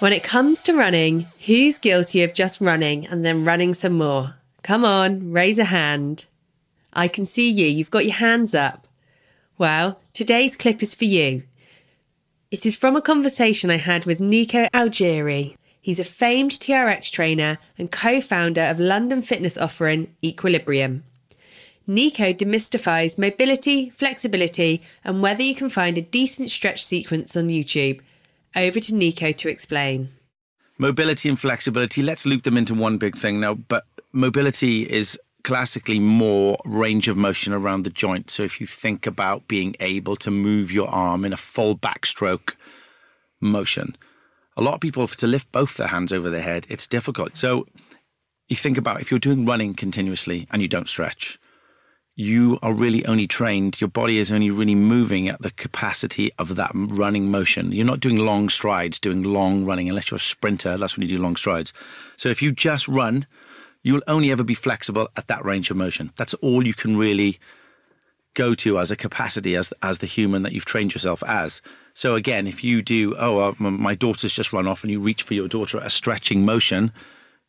When it comes to running, who's guilty of just running and then running some more? Come on, raise a hand. I can see you, you've got your hands up. Well, today's clip is for you. It is from a conversation I had with Niko Algieri. He's a famed TRX trainer and co founder of London fitness offering Equilibrium. Niko demystifies mobility, flexibility, and whether you can find a decent stretch sequence on YouTube. Over to Niko to explain. Mobility and flexibility, let's loop them into one big thing now. But mobility is classically more range of motion around the joint. So if you think about being able to move your arm in a full backstroke motion, a lot of people, to lift both their hands over their head, it's difficult. So you think about if you're doing running continuously and you don't stretch, you are really only trained, your body is only really moving at the capacity of that running motion. You're not doing long strides, doing long running, unless you're a sprinter. That's when you do long strides. So if you just run, you will only ever be flexible at that range of motion. That's all you can really go to as a capacity as as the human that you've trained yourself as. So again, if you do, oh, my daughter's just run off, and you reach for your daughter at a stretching motion,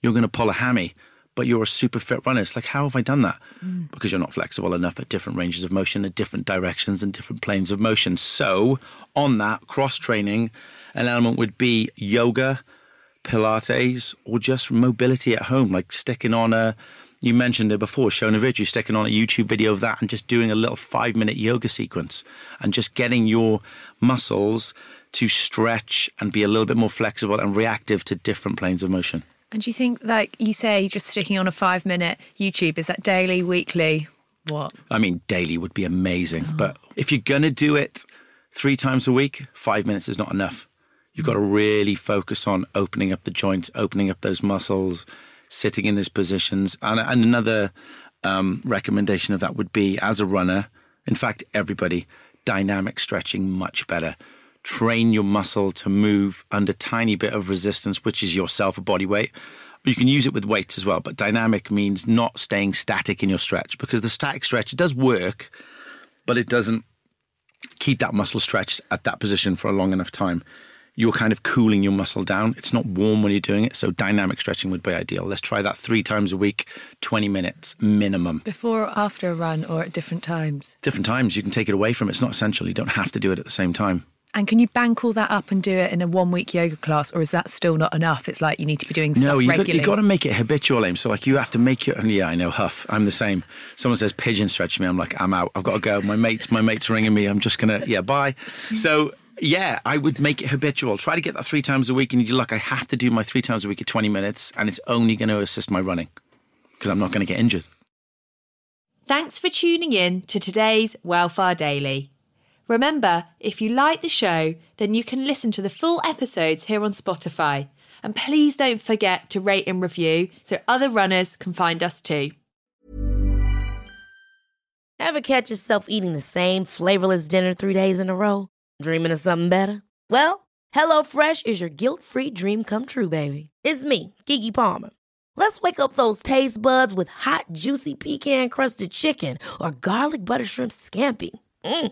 you're going to pull a hammy but you're a super fit runner. It's like, how have I done that? Mm. Because you're not flexible enough at different ranges of motion, at different directions, and different planes of motion. So, on that, cross training, an element would be yoga, Pilates, or just mobility at home, like sticking on a, you mentioned it before, showing a video, sticking on a YouTube video of that and just doing a little five minute yoga sequence and just getting your muscles to stretch and be a little bit more flexible and reactive to different planes of motion. And do you think, like you say, just sticking on a five minute YouTube, is that daily, weekly? What? I mean, daily would be amazing. Oh. But if you're going to do it three times a week, five minutes is not enough. You've got to really focus on opening up the joints, opening up those muscles, sitting in these positions. And, and another um, recommendation of that would be as a runner, in fact, everybody, dynamic stretching much better train your muscle to move under tiny bit of resistance, which is yourself a body weight. You can use it with weights as well, but dynamic means not staying static in your stretch because the static stretch it does work, but it doesn't keep that muscle stretched at that position for a long enough time. You're kind of cooling your muscle down. It's not warm when you're doing it, so dynamic stretching would be ideal. Let's try that three times a week, 20 minutes minimum. Before or after a run or at different times? Different times. You can take it away from it. It's not essential. You don't have to do it at the same time. And can you bank all that up and do it in a one week yoga class, or is that still not enough? It's like you need to be doing stuff no, you regularly. No, you got to make it habitual, aim. So like you have to make your. Yeah, I know, Huff. I'm the same. Someone says pigeon stretch me. I'm like, I'm out. I've got to go. My mate, my mate's ringing me. I'm just gonna. Yeah, bye. So yeah, I would make it habitual. Try to get that three times a week, and you look. I have to do my three times a week at 20 minutes, and it's only going to assist my running because I'm not going to get injured. Thanks for tuning in to today's Well Far Daily. Remember, if you like the show, then you can listen to the full episodes here on Spotify. And please don't forget to rate and review so other runners can find us too. Ever catch yourself eating the same flavorless dinner three days in a row? Dreaming of something better? Well, HelloFresh is your guilt free dream come true, baby. It's me, Keke Palmer. Let's wake up those taste buds with hot, juicy pecan crusted chicken or garlic butter shrimp scampi. Mm.